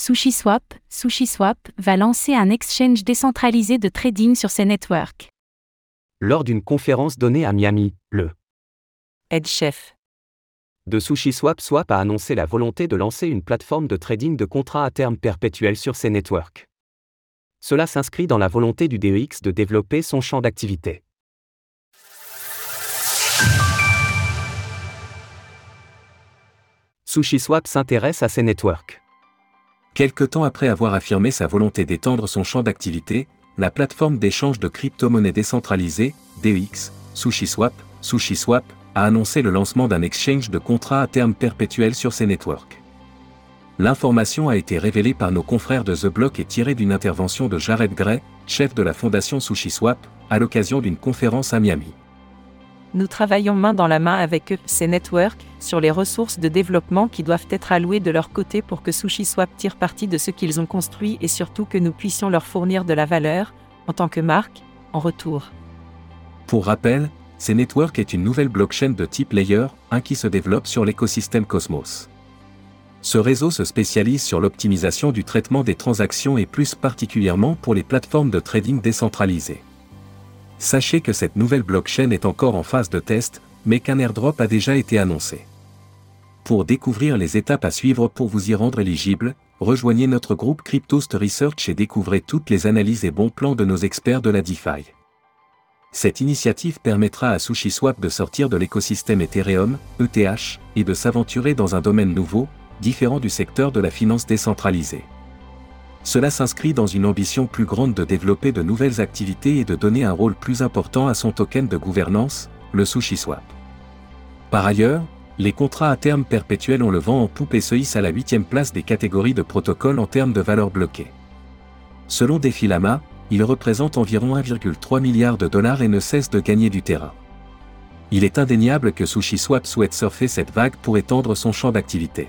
SushiSwap, SushiSwap va lancer un exchange décentralisé de trading sur ses networks. Lors d'une conférence donnée à Miami, le Head chef de SushiSwap Swap a annoncé la volonté de lancer une plateforme de trading de contrats à terme perpétuel sur ses networks. Cela s'inscrit dans la volonté du DEX de développer son champ d'activité. SushiSwap s'intéresse à ces networks. Quelque temps après avoir affirmé sa volonté d'étendre son champ d'activité, la plateforme d'échange de crypto-monnaies décentralisée, DEX, SushiSwap, SushiSwap, a annoncé le lancement d'un exchange de contrats à terme perpétuel sur ses networks. L'information a été révélée par nos confrères de The Block et tirée d'une intervention de Jared Gray, chef de la fondation SushiSwap, à l'occasion d'une conférence à Miami. Nous travaillons main dans la main avec eux, ces networks, sur les ressources de développement qui doivent être allouées de leur côté pour que SushiSwap tire parti de ce qu'ils ont construit et surtout que nous puissions leur fournir de la valeur, en tant que marque, en retour. Pour rappel, ces networks est une nouvelle blockchain de type Layer 1 qui se développe sur l'écosystème Cosmos. Ce réseau se spécialise sur l'optimisation du traitement des transactions et plus particulièrement pour les plateformes de trading décentralisées. Sachez que cette nouvelle blockchain est encore en phase de test, mais qu'un airdrop a déjà été annoncé. Pour découvrir les étapes à suivre pour vous y rendre éligible, rejoignez notre groupe Cryptost Research et découvrez toutes les analyses et bons plans de nos experts de la DeFi. Cette initiative permettra à SushiSwap de sortir de l'écosystème Ethereum, ETH, et de s'aventurer dans un domaine nouveau, différent du secteur de la finance décentralisée. Cela s'inscrit dans une ambition plus grande de développer de nouvelles activités et de donner un rôle plus important à son token de gouvernance, le SushiSwap. Par ailleurs, les contrats à terme perpétuels ont le vent en poupe et se hissent à la huitième place des catégories de protocoles en termes de valeur bloquée. Selon Defilama, ils représentent environ 1,3 milliard de dollars et ne cessent de gagner du terrain. Il est indéniable que SushiSwap souhaite surfer cette vague pour étendre son champ d'activité.